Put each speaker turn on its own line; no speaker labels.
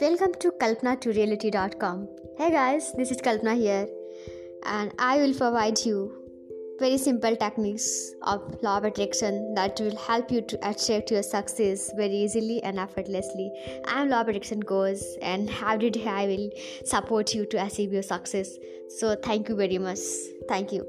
Welcome to KalpanaToReality.com. Hey guys, this is Kalpana here, and I will provide you very simple techniques of law of attraction that will help you to attract your success very easily and effortlessly. I am law of attraction coach, and how did I will support you to achieve your success. So thank you very much. Thank you.